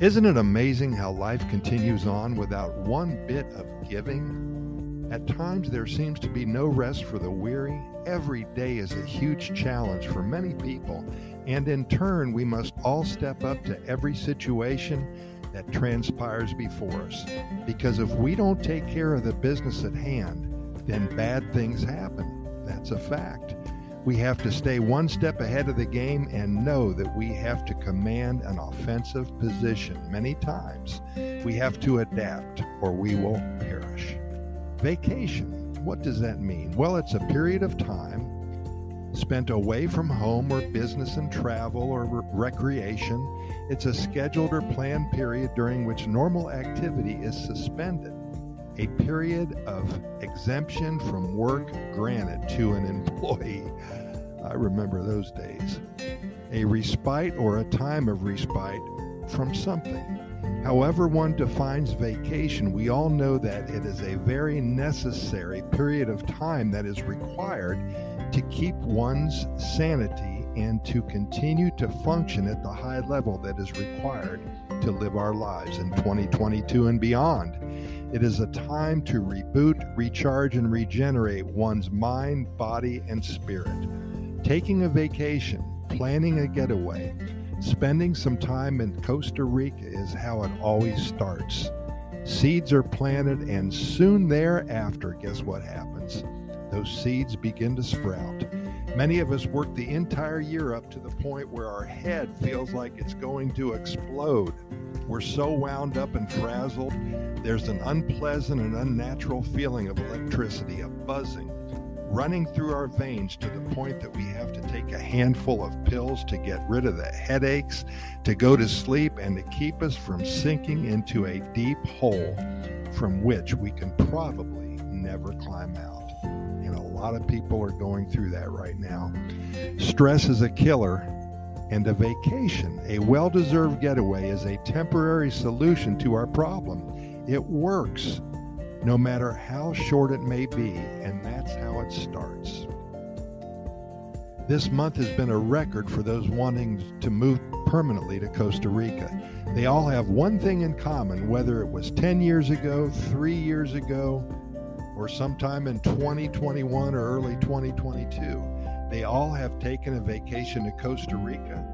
Isn't it amazing how life continues on without one bit of giving? At times, there seems to be no rest for the weary. Every day is a huge challenge for many people, and in turn, we must all step up to every situation that transpires before us. Because if we don't take care of the business at hand, then bad things happen. That's a fact. We have to stay one step ahead of the game and know that we have to command an offensive position many times. We have to adapt or we will perish. Vacation, what does that mean? Well, it's a period of time spent away from home or business and travel or re- recreation. It's a scheduled or planned period during which normal activity is suspended a period of exemption from work granted to an employee. I remember those days. A respite or a time of respite from something. However, one defines vacation, we all know that it is a very necessary period of time that is required to keep one's sanity and to continue to function at the high level that is required to live our lives in 2022 and beyond. It is a time to reboot, recharge, and regenerate one's mind, body, and spirit. Taking a vacation, planning a getaway, spending some time in Costa Rica is how it always starts. Seeds are planted, and soon thereafter, guess what happens? Those seeds begin to sprout. Many of us work the entire year up to the point where our head feels like it's going to explode. We're so wound up and frazzled. There's an unpleasant and unnatural feeling of electricity, a buzzing, running through our veins to the point that we have to take a handful of pills to get rid of the headaches, to go to sleep, and to keep us from sinking into a deep hole from which we can probably never climb out And a lot of people are going through that right now. Stress is a killer, and a vacation, a well deserved getaway, is a temporary solution to our problem. It works, no matter how short it may be, and that's how it starts. This month has been a record for those wanting to move permanently to Costa Rica. They all have one thing in common, whether it was 10 years ago, three years ago, or sometime in 2021 or early 2022. They all have taken a vacation to Costa Rica.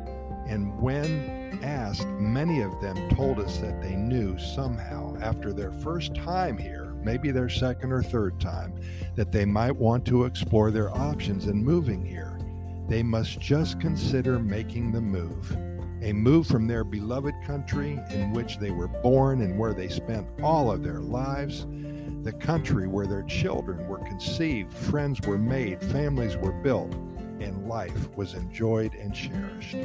And when asked, many of them told us that they knew somehow after their first time here, maybe their second or third time, that they might want to explore their options in moving here. They must just consider making the move. A move from their beloved country in which they were born and where they spent all of their lives the country where their children were conceived, friends were made, families were built, and life was enjoyed and cherished.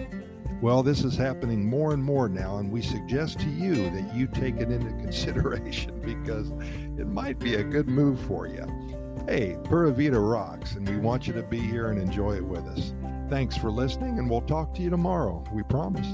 Well, this is happening more and more now, and we suggest to you that you take it into consideration because it might be a good move for you. Hey, Pura Vida rocks, and we want you to be here and enjoy it with us. Thanks for listening, and we'll talk to you tomorrow. We promise.